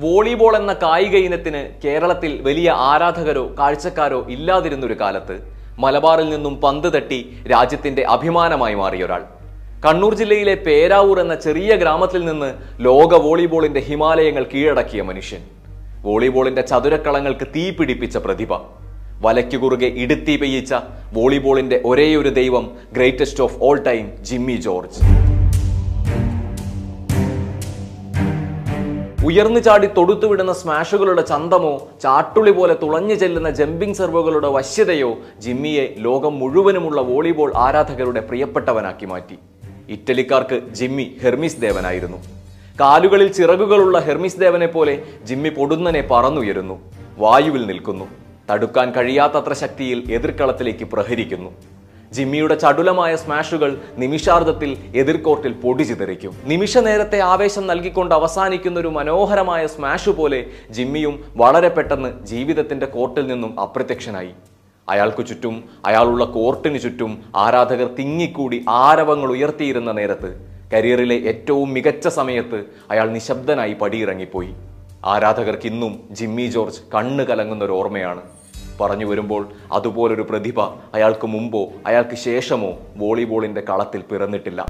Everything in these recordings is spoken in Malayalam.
വോളിബോൾ എന്ന കായിക ഇനത്തിന് കേരളത്തിൽ വലിയ ആരാധകരോ കാഴ്ചക്കാരോ ഇല്ലാതിരുന്നൊരു കാലത്ത് മലബാറിൽ നിന്നും പന്ത് തട്ടി രാജ്യത്തിന്റെ അഭിമാനമായി മാറിയ ഒരാൾ. കണ്ണൂർ ജില്ലയിലെ പേരാവൂർ എന്ന ചെറിയ ഗ്രാമത്തിൽ നിന്ന് ലോക വോളിബോളിന്റെ ഹിമാലയങ്ങൾ കീഴടക്കിയ മനുഷ്യൻ. വോളിബോളിന്റെ ചതുരക്കളങ്ങൾക്ക് തീ പിടിപ്പിച്ച പ്രതിഭ. വലയ്ക്കു കുറുകെ ഇടുത്തി പെയ്യിച്ച വോളിബോളിന്റെ ഒരേയൊരു ദൈവം greatest of all time Jimmy George. ഉയർന്നു ചാടി തൊടുത്തുവിടുന്ന സ്മാഷുകളുടെ ചന്തമോ ചാട്ടുളി പോലെ തുളഞ്ഞു ചെല്ലുന്ന ജമ്പിംഗ് സെർവുകളുടെ വശ്യതയോ ജിമ്മിയെ ലോകം മുഴുവനുമുള്ള വോളിബോൾ ആരാധകരുടെ പ്രിയപ്പെട്ടവനാക്കി മാറ്റി. ഇറ്റലിക്കാർക്ക് ജിമ്മി ഹെർമിസ് ദേവനായിരുന്നു. കാലുകളിൽ ചിറകുകളുള്ള ഹെർമിസ് ദേവനെ പോലെ ജിമ്മി പൊടുന്നനെ പറന്നുയരുന്നു. വായുവിൽ നിൽക്കുന്നു. തടുക്കാൻ കഴിയാത്തത്ര ശക്തിയിൽ എതിർക്കളത്തിലേക്ക് പ്രഹരിക്കുന്നു. ജിമ്മിയുടെ ചടുലമായ സ്മാഷുകൾ നിമിഷാർദ്ധത്തിൽ എതിർകോർട്ടിൽ പൊടിചിതറിക്കും നിമിഷ നേരത്തെ ആവേശം നൽകിക്കൊണ്ട് അവസാനിക്കുന്ന ഒരു മനോഹരമായ സ്മാഷ് പോലെ ജിമ്മിയും വളരെ പെട്ടെന്ന് ജീവിതത്തിന്റെ കോർട്ടിൽ നിന്നും അപ്രത്യക്ഷനായി. അയാൾക്കു ചുറ്റും അയാളുള്ള കോർട്ടിനു ചുറ്റും ആരാധകർ തിങ്ങിക്കൂടി ആരവങ്ങൾ ഉയർത്തിയിരുന്ന നേരത്ത് കരിയറിലെ ഏറ്റവും മികച്ച സമയത്ത് അയാൾ നിശബ്ദനായി പടിയിറങ്ങിപ്പോയി. ആരാധകർക്ക് ഇന്നും ജിമ്മി ജോർജ് കണ്ണ് കലങ്ങുന്ന ഒരു ഓർമ്മയാണ് പറഞ്ഞു വരുമ്പോൾ അതുപോലൊരു പ്രതിഭ അയാൾക്ക് മുമ്പോ അയാൾക്ക് ശേഷമോ വോളിബോളിന്റെ കളത്തിൽ പിറന്നിട്ടില്ല.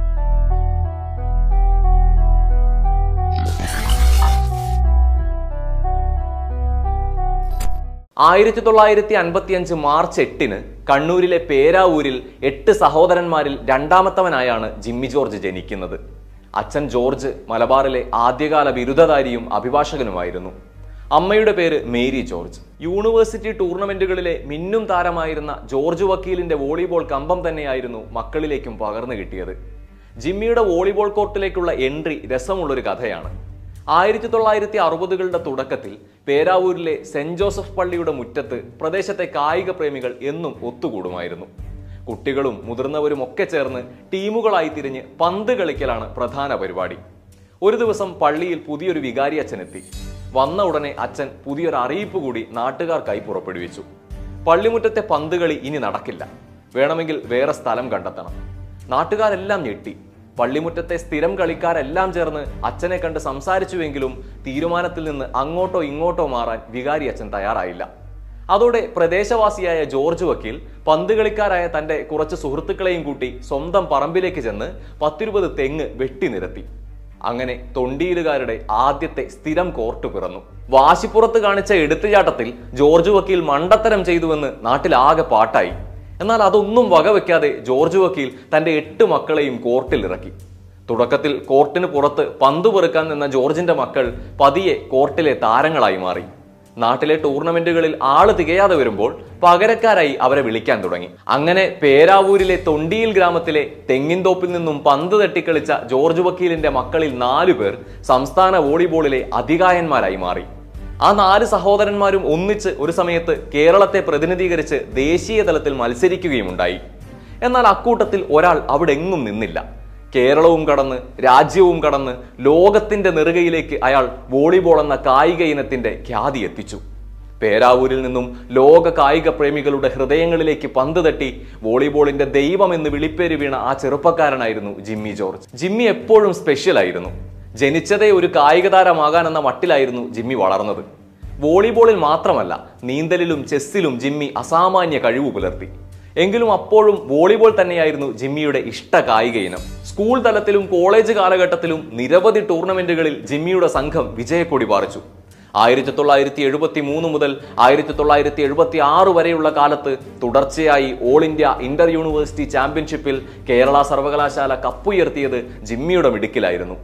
ആയിരത്തി തൊള്ളായിരത്തി അൻപത്തി അഞ്ച് മാർച്ച് എട്ടിന് കണ്ണൂരിലെ പേരാവൂരിൽ എട്ട് സഹോദരന്മാരിൽ രണ്ടാമത്തവനായാണ് ജിമ്മി ജോർജ് ജനിക്കുന്നത്. അച്ഛൻ ജോർജ് മലബാറിലെ ആദ്യകാല ബിരുദധാരിയും അഭിഭാഷകനുമായിരുന്നു. അമ്മയുടെ പേര് മേരി ജോർജ്. യൂണിവേഴ്സിറ്റി ടൂർണമെന്റുകളിലെ മിന്നും താരമായിരുന്ന ജോർജ് വക്കീലിന്റെ വോളിബോൾ കമ്പം തന്നെയായിരുന്നു മക്കളിലേക്കും പകർന്നു കിട്ടിയത്. ജിമ്മിയുടെ വോളിബോൾ കോർട്ടിലേക്കുള്ള എൻട്രി രസമുള്ളൊരു കഥയാണ്. ആയിരത്തി തൊള്ളായിരത്തി അറുപതുകളുടെ തുടക്കത്തിൽ പേരാവൂരിലെ സെന്റ് ജോസഫ് പള്ളിയുടെ മുറ്റത്ത് പ്രദേശത്തെ കായിക പ്രേമികൾ എന്നും ഒത്തുകൂടുമായിരുന്നു. കുട്ടികളും മുതിർന്നവരും ഒക്കെ ചേർന്ന് ടീമുകളായി തിരിഞ്ഞ് പന്ത് കളിക്കലാണ് പ്രധാന പരിപാടി. ഒരു ദിവസം പള്ളിയിൽ പുതിയൊരു വികാരി അച്ഛൻ എത്തി വന്ന ഉടനെ അച്ഛൻ പുതിയൊരു അറിയിപ്പ് കൂടി നാട്ടുകാർക്കായി പുറപ്പെടുവിച്ചു. പള്ളിമുറ്റത്തെ പന്തുകളി ഇനി നടക്കില്ല. വേണമെങ്കിൽ വേറെ സ്ഥലം കണ്ടെത്തണം. നാട്ടുകാരെല്ലാം ഞെട്ടി. പള്ളിമുറ്റത്തെ സ്ഥിരം കളിക്കാരെല്ലാം ചേർന്ന് അച്ഛനെ കണ്ട് സംസാരിച്ചുവെങ്കിലും തീരുമാനത്തിൽ നിന്ന് അങ്ങോട്ടോ ഇങ്ങോട്ടോ മാറാൻ വികാരി അച്ഛൻ തയ്യാറായില്ല. അതോടെ പ്രദേശവാസിയായ ജോർജ് വക്കീൽ പന്ത് കളിക്കാരായ തന്റെ കുറച്ച് സുഹൃത്തുക്കളെയും കൂട്ടി സ്വന്തം പറമ്പിലേക്ക് ചെന്ന് പത്തിരുപത് തെങ്ങ് വെട്ടി നിരത്തി. അങ്ങനെ തൊണ്ടിയിലുകാരുടെ ആദ്യത്തെ സ്ഥിരം കോർട്ട് പിറന്നു. വാശിപ്പുറത്ത് കാണിച്ച എടുത്തുചാട്ടത്തിൽ ജോർജ് വക്കീൽ മണ്ടത്തരം ചെയ്തുവെന്ന് നാട്ടിലാകെ പാട്ടായി. എന്നാൽ അതൊന്നും വകവെക്കാതെ ജോർജ് വക്കീൽ തന്റെ എട്ട് മക്കളെയും കോർട്ടിൽ ഇറക്കി. തുടക്കത്തിൽ കോർട്ടിന് പുറത്ത് പന്തു പെറുക്കാൻ നിന്ന ജോർജിന്റെ മക്കൾ പതിയെ കോർട്ടിലെ താരങ്ങളായി മാറി. നാട്ടിലെ ടൂർണമെന്റുകളിൽ ആൾ തികയാതെ വരുമ്പോൾ പകരക്കാരായി അവരെ വിളിക്കാൻ തുടങ്ങി. അങ്ങനെ പേരാവൂരിലെ തൊണ്ടിയിൽ ഗ്രാമത്തിലെ തെങ്ങിൻതോപ്പിൽ നിന്നും പന്ത് തട്ടിക്കളിച്ച ജോർജ് വക്കീലിന്റെ മക്കളിൽ നാലു പേർ സംസ്ഥാന വോളിബോളിലെ അധികായന്മാരായി മാറി. ആ നാല് സഹോദരന്മാരും ഒന്നിച്ച് ഒരു സമയത്ത് കേരളത്തെ പ്രതിനിധീകരിച്ച് ദേശീയ തലത്തിൽ മത്സരിക്കുകയുമുണ്ടായി. എന്നാൽ അക്കൂട്ടത്തിൽ ഒരാൾ അവിടെ എങ്ങും നിന്നില്ല. കേരളവും കടന്ന് രാജ്യവും കടന്ന് ലോകത്തിന്റെ നെറുകയിലേക്ക് അയാൾ വോളിബോൾ എന്ന കായിക ഇനത്തിന്റെ ഖ്യാതി എത്തിച്ചു. പേരാവൂരിൽ നിന്നും ലോക കായിക പ്രേമികളുടെ ഹൃദയങ്ങളിലേക്ക് പന്ത് തട്ടി വോളിബോളിന്റെ ദൈവം എന്ന് വിളിപ്പേര് വീണ ആ ചെറുപ്പക്കാരനായിരുന്നു ജിമ്മി ജോർജ്. ജിമ്മി എപ്പോഴും സ്പെഷ്യൽ ആയിരുന്നു. ജനിച്ചതേ ഒരു കായിക താരമാകാനെന്ന മട്ടിലായിരുന്നു ജിമ്മി വളർന്നത്. വോളിബോളിൽ മാത്രമല്ല നീന്തലിലും ചെസ്സിലും ജിമ്മി അസാമാന്യ കഴിവ് പുലർത്തി. എങ്കിലും അപ്പോഴും വോളിബോൾ തന്നെയായിരുന്നു ജിമ്മിയുടെ ഇഷ്ട കായിക ഇനം. സ്കൂൾ തലത്തിലും കോളേജ് കാലഘട്ടത്തിലും നിരവധി ടൂർണമെന്റുകളിൽ ജിമ്മിയുടെ സംഘം വിജയക്കൊടി പാറിച്ചു. ആയിരത്തി തൊള്ളായിരത്തി എഴുപത്തി മൂന്ന് മുതൽ ആയിരത്തി തൊള്ളായിരത്തി എഴുപത്തി ആറ് വരെയുള്ള കാലത്ത് തുടർച്ചയായി ഓൾ ഇന്ത്യ ഇന്റർ യൂണിവേഴ്സിറ്റി ചാമ്പ്യൻഷിപ്പിൽ കേരള സർവകലാശാല കപ്പുയർത്തിയത് ജിമ്മിയുടെ മിടുക്കിലായിരുന്നു.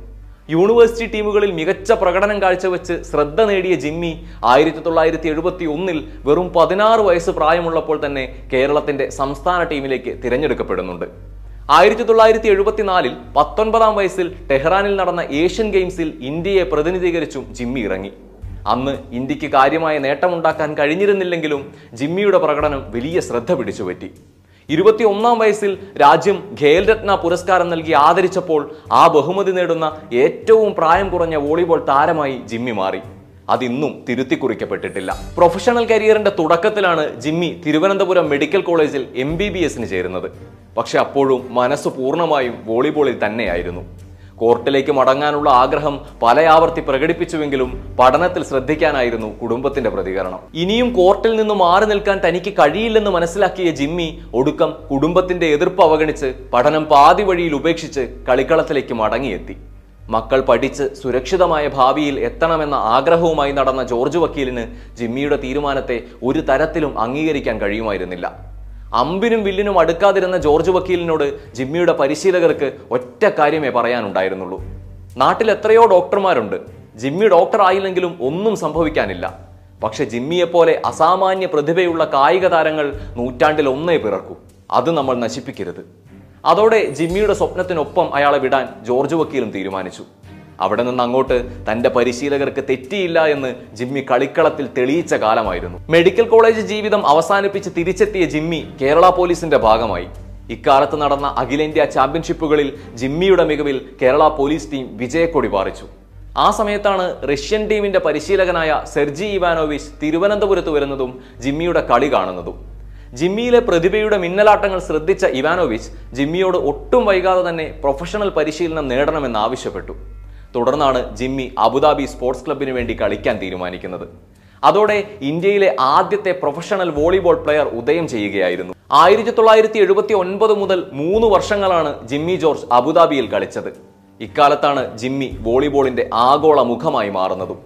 യൂണിവേഴ്സിറ്റി ടീമുകളിൽ മികച്ച പ്രകടനം കാഴ്ചവെച്ച് ശ്രദ്ധ നേടിയ ജിമ്മി ആയിരത്തി തൊള്ളായിരത്തി എഴുപത്തി ഒന്നിൽ വെറും പതിനാറ് വയസ്സ് പ്രായമുള്ളപ്പോൾ തന്നെ കേരളത്തിന്റെ സംസ്ഥാന ടീമിലേക്ക് തിരഞ്ഞെടുക്കപ്പെടുന്നുണ്ട്. ആയിരത്തി തൊള്ളായിരത്തി എഴുപത്തിനാലിൽ പത്തൊൻപതാം വയസ്സിൽ ടെഹ്റാനിൽ നടന്ന ഏഷ്യൻ ഗെയിംസിൽ ഇന്ത്യയെ പ്രതിനിധീകരിച്ചും ജിമ്മി ഇറങ്ങി. അന്ന് ഇന്ത്യയ്ക്ക് കാര്യമായ നേട്ടമുണ്ടാക്കാൻ കഴിഞ്ഞിരുന്നില്ലെങ്കിലും ജിമ്മിയുടെ പ്രകടനം വലിയ ശ്രദ്ധ പിടിച്ചുപറ്റി. ഇരുപത്തി ഒന്നാം വയസ്സിൽ രാജ്യം ഖേൽരത്ന പുരസ്കാരം നൽകി ആദരിച്ചപ്പോൾ ആ ബഹുമതി നേടുന്ന ഏറ്റവും പ്രായം കുറഞ്ഞ വോളിബോൾ താരമായി ജിമ്മി മാറി. അതിന്നും തിരുത്തി കുറിക്കപ്പെട്ടിട്ടില്ല പ്രൊഫഷണൽ കരിയറിന്റെ തുടക്കത്തിലാണ് ജിമ്മി തിരുവനന്തപുരം മെഡിക്കൽ കോളേജിൽ എം ബി ബി എസിന് ചേരുന്നത്. പക്ഷെ അപ്പോഴും മനസ്സ് പൂർണമായും വോളിബോളിൽ തന്നെയായിരുന്നു. കോർട്ടിലേക്ക് മടങ്ങാനുള്ള ആഗ്രഹം പലയാവർത്തി പ്രകടിപ്പിച്ചുവെങ്കിലും പഠനത്തിൽ ശ്രദ്ധിക്കാനായിരുന്നു കുടുംബത്തിന്റെ പ്രതികരണം. ഇനിയും കോർട്ടിൽ നിന്ന് മാറി നിൽക്കാൻ തനിക്ക് കഴിയില്ലെന്ന് മനസ്സിലാക്കിയ ജിമ്മി ഒടുക്കം കുടുംബത്തിന്റെ എതിർപ്പ് അവഗണിച്ച് പഠനം പാതി വഴിയിൽ ഉപേക്ഷിച്ച് കളിക്കളത്തിലേക്ക് മടങ്ങിയെത്തി. മക്കൾ പഠിച്ച് സുരക്ഷിതമായ ഭാവിയിൽ എത്തണമെന്ന ആഗ്രഹവുമായി നടന്ന ജോർജ് വക്കീലിന് ജിമ്മിയുടെ തീരുമാനത്തെ ഒരു തരത്തിലും അംഗീകരിക്കാൻ കഴിയുമായിരുന്നില്ല. അമ്പിനും വില്ലിനും അടുക്കാതിരുന്ന ജോർജ് വക്കീലിനോട് ജിമ്മിയുടെ പരിശീലകർക്ക് ഒറ്റ കാര്യമേ പറയാനുണ്ടായിരുന്നുള്ളൂ. നാട്ടിൽ എത്രയോ ഡോക്ടർമാരുണ്ട്. ജിമ്മി ഡോക്ടർ ആയില്ലെങ്കിലും ഒന്നും സംഭവിക്കാനില്ല. പക്ഷെ ജിമ്മിയെപ്പോലെ അസാമാന്യ പ്രതിഭയുള്ള കായിക താരങ്ങൾ നൂറ്റാണ്ടിൽ ഒന്നേ പിറക്കൂ. അത് നമ്മൾ നശിപ്പിക്കരുത്. അതോടെ ജിമ്മിയുടെ സ്വപ്നത്തിനൊപ്പം അയാളെ വിടാൻ ജോർജ് വക്കീലും തീരുമാനിച്ചു. അവിടെ നിന്ന് അങ്ങോട്ട് തന്റെ പരിശീലകർക്ക് തെറ്റിയില്ല എന്ന് ജിമ്മി കളിക്കളത്തിൽ തെളിയിച്ച കാലമായിരുന്നു. മെഡിക്കൽ കോളേജ് ജീവിതം അവസാനിപ്പിച്ച് തിരിച്ചെത്തിയ ജിമ്മി കേരള പോലീസിന്റെ ഭാഗമായി. ഇക്കാലത്ത് നടന്ന അഖിലേന്ത്യാ ചാമ്പ്യൻഷിപ്പുകളിൽ ജിമ്മിയുടെ മികവിൽ കേരള പോലീസ് ടീം വിജയക്കൊടി പാറിച്ചു. ആ സമയത്താണ് റഷ്യൻ ടീമിന്റെ പരിശീലകനായ സെർജി ഇവാനോവിച്ച് തിരുവനന്തപുരത്ത് വരുന്നതും ജിമ്മിയുടെ കളി കാണുന്നതും. ജിമ്മിയിലെ പ്രതിഭയുടെ മിന്നലാട്ടങ്ങൾ ശ്രദ്ധിച്ച ഇവാനോവിച്ച് ജിമ്മിയോട് ഒട്ടും വൈകാതെ തന്നെ പ്രൊഫഷണൽ പരിശീലനം നേടണമെന്ന് ആവശ്യപ്പെട്ടു. തുടർന്നാണ് ജിമ്മി അബുദാബി സ്പോർട്സ് ക്ലബിന് വേണ്ടി കളിക്കാൻ തീരുമാനിക്കുന്നത്. അതോടെ ഇന്ത്യയിലെ ആദ്യത്തെ പ്രൊഫഷണൽ വോളിബോൾ പ്ലെയർ ഉദയം ചെയ്യുകയായിരുന്നു. ആയിരത്തി തൊള്ളായിരത്തി എഴുപത്തി ഒൻപത് മുതൽ മൂന്ന് വർഷങ്ങളാണ് ജിമ്മി ജോർജ് അബുദാബിയിൽ കളിച്ചത്. ഇക്കാലത്താണ് ജിമ്മി വോളിബോളിന്റെ ആഗോള മുഖമായി മാറുന്നതും.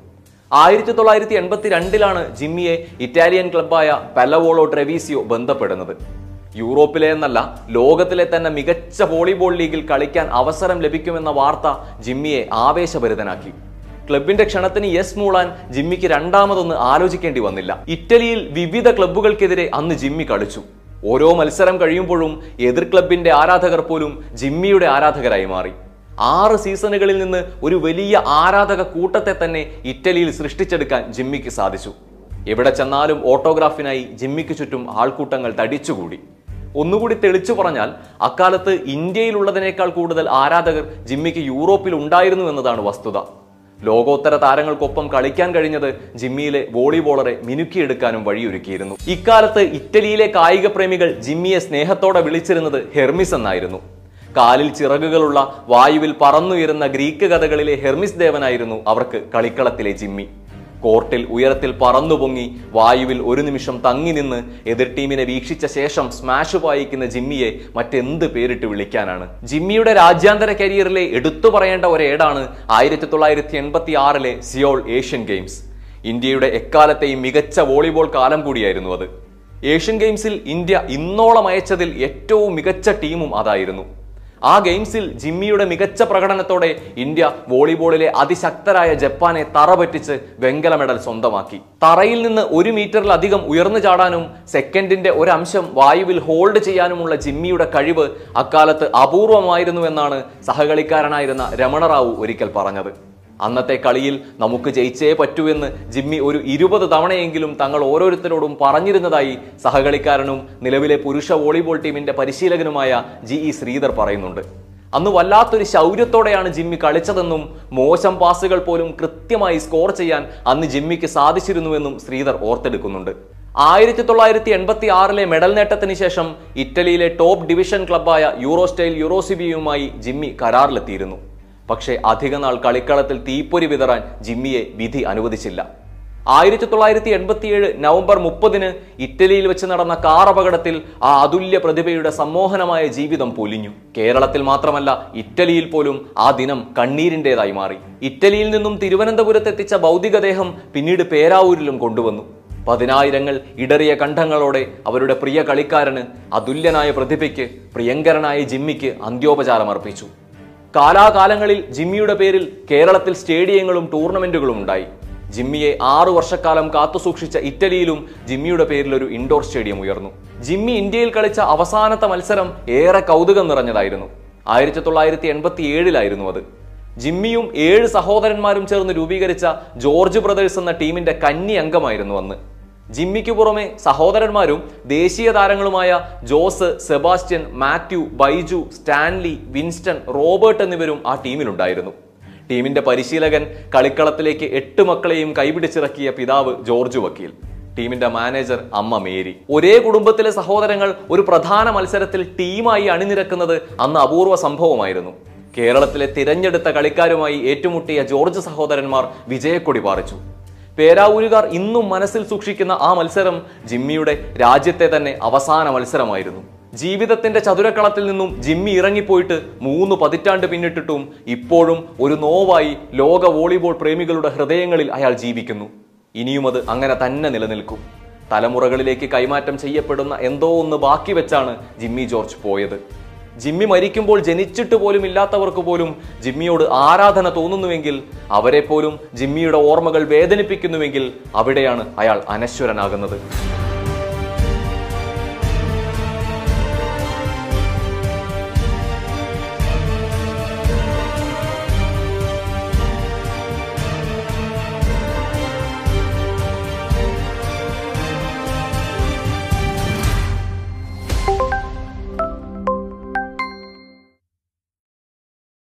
ആയിരത്തി തൊള്ളായിരത്തി എൺപത്തി രണ്ടിലാണ് ജിമ്മിയെ ഇറ്റാലിയൻ ക്ലബായ പെലവോളോ ട്രെവീസിയോ ബന്ധപ്പെടുന്നത്. യൂറോപ്പിലെ എന്നല്ല ലോകത്തിലെ തന്നെ മികച്ച വോളിബോൾ ലീഗിൽ കളിക്കാൻ അവസരം ലഭിക്കുമെന്ന വാർത്ത ജിമ്മിയെ ആവേശഭരിതനാക്കി. ക്ലബിന്റെ ക്ഷണത്തിന് യെസ് മൂളാൻ ജിമ്മിക്ക് രണ്ടാമതൊന്ന് ആലോചിക്കേണ്ടി വന്നില്ല. ഇറ്റലിയിൽ വിവിധ ക്ലബ്ബുകൾക്കെതിരെ അന്ന് ജിമ്മി കളിച്ചു. ഓരോ മത്സരം കഴിയുമ്പോഴും എതിർ ക്ലബിന്റെ ആരാധകർ പോലും ജിമ്മിയുടെ ആരാധകരായി മാറി. ആറ് സീസണുകളിൽ നിന്ന് ഒരു വലിയ ആരാധക കൂട്ടത്തെ തന്നെ ഇറ്റലിയിൽ സൃഷ്ടിച്ചെടുക്കാൻ ജിമ്മിക്ക് സാധിച്ചു. എവിടെ ചെന്നാലും ഓട്ടോഗ്രാഫിനായി ജിമ്മിക്ക് ചുറ്റും ആൾക്കൂട്ടങ്ങൾ തടിച്ചുകൂടി. ഒന്നുകൂടി തെളിച്ചു പറഞ്ഞാൽ അക്കാലത്ത് ഇന്ത്യയിലുള്ളതിനേക്കാൾ കൂടുതൽ ആരാധകർ ജിമ്മിക്ക് യൂറോപ്പിൽ ഉണ്ടായിരുന്നു എന്നതാണ് വസ്തുത. ലോകോത്തര താരങ്ങൾക്കൊപ്പം കളിക്കാൻ കഴിഞ്ഞത് ജിമ്മിയിലെ വോളിബോളറെ മിനുക്കിയെടുക്കാനും വഴിയൊരുക്കിയിരുന്നു. ഇക്കാലത്ത് ഇറ്റലിയിലെ കായിക പ്രേമികൾ ജിമ്മിയെ സ്നേഹത്തോടെ വിളിച്ചിരുന്നത് ഹെർമിസ് എന്നായിരുന്നു. കാലിൽ ചിറകുകളുള്ള വായുവിൽ പറന്നുയരുന്ന ഗ്രീക്ക് കഥകളിലെ ഹെർമിസ് ദേവനായിരുന്നു അവർക്ക് കളിക്കളത്തിലെ ജിമ്മി. കോർട്ടിൽ ഉയരത്തിൽ പറന്നുപൊങ്ങി വായുവിൽ ഒരു നിമിഷം തങ്ങി നിന്ന് എതിർ ടീമിനെ വീക്ഷിച്ച ശേഷം സ്മാഷ് വായിക്കുന്ന ജിമ്മിയെ മറ്റെന്ത് പേരിട്ട് വിളിക്കാനാണ്? ജിമ്മിയുടെ രാജ്യാന്തര കരിയറിലെ എടുത്തു പറയേണ്ട ഒരേടാണ് ആയിരത്തി തൊള്ളായിരത്തി എൺപത്തി ആറിലെ സിയോൾ ഏഷ്യൻ ഗെയിംസ്. ഇന്ത്യയുടെ എക്കാലത്തെയും മികച്ച വോളിബോൾ കാലം കൂടിയായിരുന്നു അത്. ഏഷ്യൻ ഗെയിംസിൽ ഇന്ത്യ ഇന്നോളം അയച്ചതിൽ ഏറ്റവും മികച്ച ടീമും അതായിരുന്നു. ആ ഗെയിംസിൽ ജിമ്മിയുടെ മികച്ച പ്രകടനത്തോടെ ഇന്ത്യ വോളിബോളിലെ അതിശക്തരായ ജപ്പാനെ തറ പറ്റിച്ച് വെങ്കല മെഡൽ സ്വന്തമാക്കി. തറയിൽ നിന്ന് ഒരു മീറ്ററിലധികം ഉയർന്നു ചാടാനും സെക്കൻഡിന്റെ ഒരംശം വായുവിൽ ഹോൾഡ് ചെയ്യാനുമുള്ള ജിമ്മിയുടെ കഴിവ് അക്കാലത്ത് അപൂർവമായിരുന്നുവെന്നാണ് സഹകളിക്കാരനായിരുന്ന രമണറാവു ഒരിക്കൽ പറഞ്ഞത്. അന്നത്തെ കളിയിൽ നമുക്ക് ജയിച്ചേ പറ്റൂ എന്ന് ജിമ്മി ഒരു ഇരുപത് തവണയെങ്കിലും തങ്ങൾ ഓരോരുത്തരോടും പറഞ്ഞിരുന്നതായി സഹകളിക്കാരനും നിലവിലെ പുരുഷ വോളിബോൾ ടീമിന്റെ പരിശീലകനുമായ ജി ഇ ശ്രീധർ പറയുന്നുണ്ട്. അന്ന് വല്ലാത്തൊരു ശൗര്യത്തോടെയാണ് ജിമ്മി കളിച്ചതെന്നും മോശം പാസുകൾ പോലും കൃത്യമായി സ്കോർ ചെയ്യാൻ അന്ന് ജിമ്മിക്ക് സാധിച്ചിരുന്നുവെന്നും ശ്രീധർ ഓർത്തെടുക്കുന്നുണ്ട്. ആയിരത്തി തൊള്ളായിരത്തി എൺപത്തി ആറിലെ മെഡൽ നേട്ടത്തിന് ശേഷം ഇറ്റലിയിലെ ടോപ്പ് ഡിവിഷൻ ക്ലബ്ബായ യൂറോസ്റ്റൈൽ യൂറോസിബിയുമായി ജിമ്മി കരാറിലെത്തിയിരുന്നു. പക്ഷേ അധികനാൾ കളിക്കളത്തിൽ തീപ്പൊരി വിതറാൻ ജിമ്മിയെ വിധി അനുവദിച്ചില്ല. ആയിരത്തി തൊള്ളായിരത്തി എൺപത്തിയേഴ് നവംബർ മുപ്പതിന് ഇറ്റലിയിൽ വെച്ച് നടന്ന കാർ അപകടത്തിൽ ആ അതുല്യ പ്രതിഭയുടെ സമ്മോഹനമായ ജീവിതം പൊലിഞ്ഞു. കേരളത്തിൽ മാത്രമല്ല ഇറ്റലിയിൽ പോലും ആ ദിനം കണ്ണീരിന്റെതായി മാറി. ഇറ്റലിയിൽ നിന്നും തിരുവനന്തപുരത്ത് എത്തിച്ച ഭൗതികദേഹം പിന്നീട് പേരാവൂരിലും കൊണ്ടുവന്നു. പതിനായിരങ്ങൾ ഇടറിയ കണ്ഠങ്ങളോടെ അവരുടെ പ്രിയ കളിക്കാരന് അതുല്യനായ പ്രതിഭയ്ക്ക് പ്രിയങ്കരനായ ജിമ്മിക്ക് അന്ത്യോപചാരം അർപ്പിച്ചു കാലാകാലങ്ങളിൽ ജിമ്മിയുടെ പേരിൽ കേരളത്തിൽ സ്റ്റേഡിയങ്ങളും ടൂർണമെന്റുകളും ഉണ്ടായി. ജിമ്മിയെ ആറു വർഷക്കാലം കാത്തുസൂക്ഷിച്ച ഇറ്റലിയിലും ജിമ്മിയുടെ പേരിൽ ഒരു ഇൻഡോർ സ്റ്റേഡിയം ഉയർന്നു. ജിമ്മി ഇന്ത്യയിൽ കളിച്ച അവസാനത്തെ മത്സരം ഏറെ കൗതുകം നിറഞ്ഞതായിരുന്നു. ആയിരത്തി തൊള്ളായിരത്തി എൺപത്തി ഏഴിലായിരുന്നു അത്. ജിമ്മിയും ഏഴ് സഹോദരന്മാരും ചേർന്ന് രൂപീകരിച്ച ജോർജ് ബ്രദേഴ്സ് എന്ന ടീമിന്റെ കന്നി അംഗമായിരുന്നു അന്ന്. ജിമ്മിക്ക് പുറമെ സഹോദരന്മാരും ദേശീയ താരങ്ങളുമായ ജോസ് സെബാസ്റ്റ്യൻ മാത്യു ബൈജു സ്റ്റാൻലി വിൻസ്റ്റൺ റോബർട്ട് എന്നിവരും ആ ടീമിലുണ്ടായിരുന്നു. ടീമിന്റെ പരിശീലകൻ കളിക്കളത്തിലേക്ക് എട്ട് മക്കളെയും കൈപിടിച്ചിറക്കിയ പിതാവ് ജോർജ് വക്കീൽ. ടീമിന്റെ മാനേജർ അമ്മ മേരി. ഒരേ കുടുംബത്തിലെ സഹോദരങ്ങൾ ഒരു പ്രധാന മത്സരത്തിൽ ടീമായി അണിനിരക്കുന്നത് അന്ന് അപൂർവ സംഭവമായിരുന്നു. കേരളത്തിലെ തിരഞ്ഞെടുത്ത കളിക്കാരുമായി ഏറ്റുമുട്ടിയ ജോർജ് സഹോദരന്മാർ വിജയക്കൊടി പാറിച്ചു. പേരാവൂരുകാർ ഇന്നും മനസ്സിൽ സൂക്ഷിക്കുന്ന ആ മത്സരം ജിമ്മിയുടെ രാജ്യത്തെ തന്നെ അവസാന മത്സരമായിരുന്നു. ജീവിതത്തിന്റെ ചതുരക്കളത്തിൽ നിന്നും ജിമ്മി ഇറങ്ങിപ്പോയിട്ട് മൂന്ന് പതിറ്റാണ്ട് പിന്നിട്ടിട്ടും ഇപ്പോഴും ഒരു നോവായി ലോക വോളിബോൾ പ്രേമികളുടെ ഹൃദയങ്ങളിൽ അയാൾ ജീവിക്കുന്നു. ഇനിയും അത് അങ്ങനെ തന്നെ നിലനിൽക്കും. തലമുറകളിലേക്ക് കൈമാറ്റം ചെയ്യപ്പെടുന്ന എന്തോ ഒന്ന് ബാക്കി വെച്ചാണ് ജിമ്മി ജോർജ് പോയത്. ജിമ്മി മരിക്കുമ്പോൾ ജനിച്ചിട്ട് പോലും ഇല്ലാത്തവർക്ക് പോലും ജിമ്മിയോട് ആരാധന തോന്നുന്നുവെങ്കിൽ അവരെ പോലും ജിമ്മിയുടെ ഓർമ്മകൾ വേദനിപ്പിക്കുന്നുവെങ്കിൽ അവിടെയാണ് അയാൾ അനശ്വരനാകുന്നത്.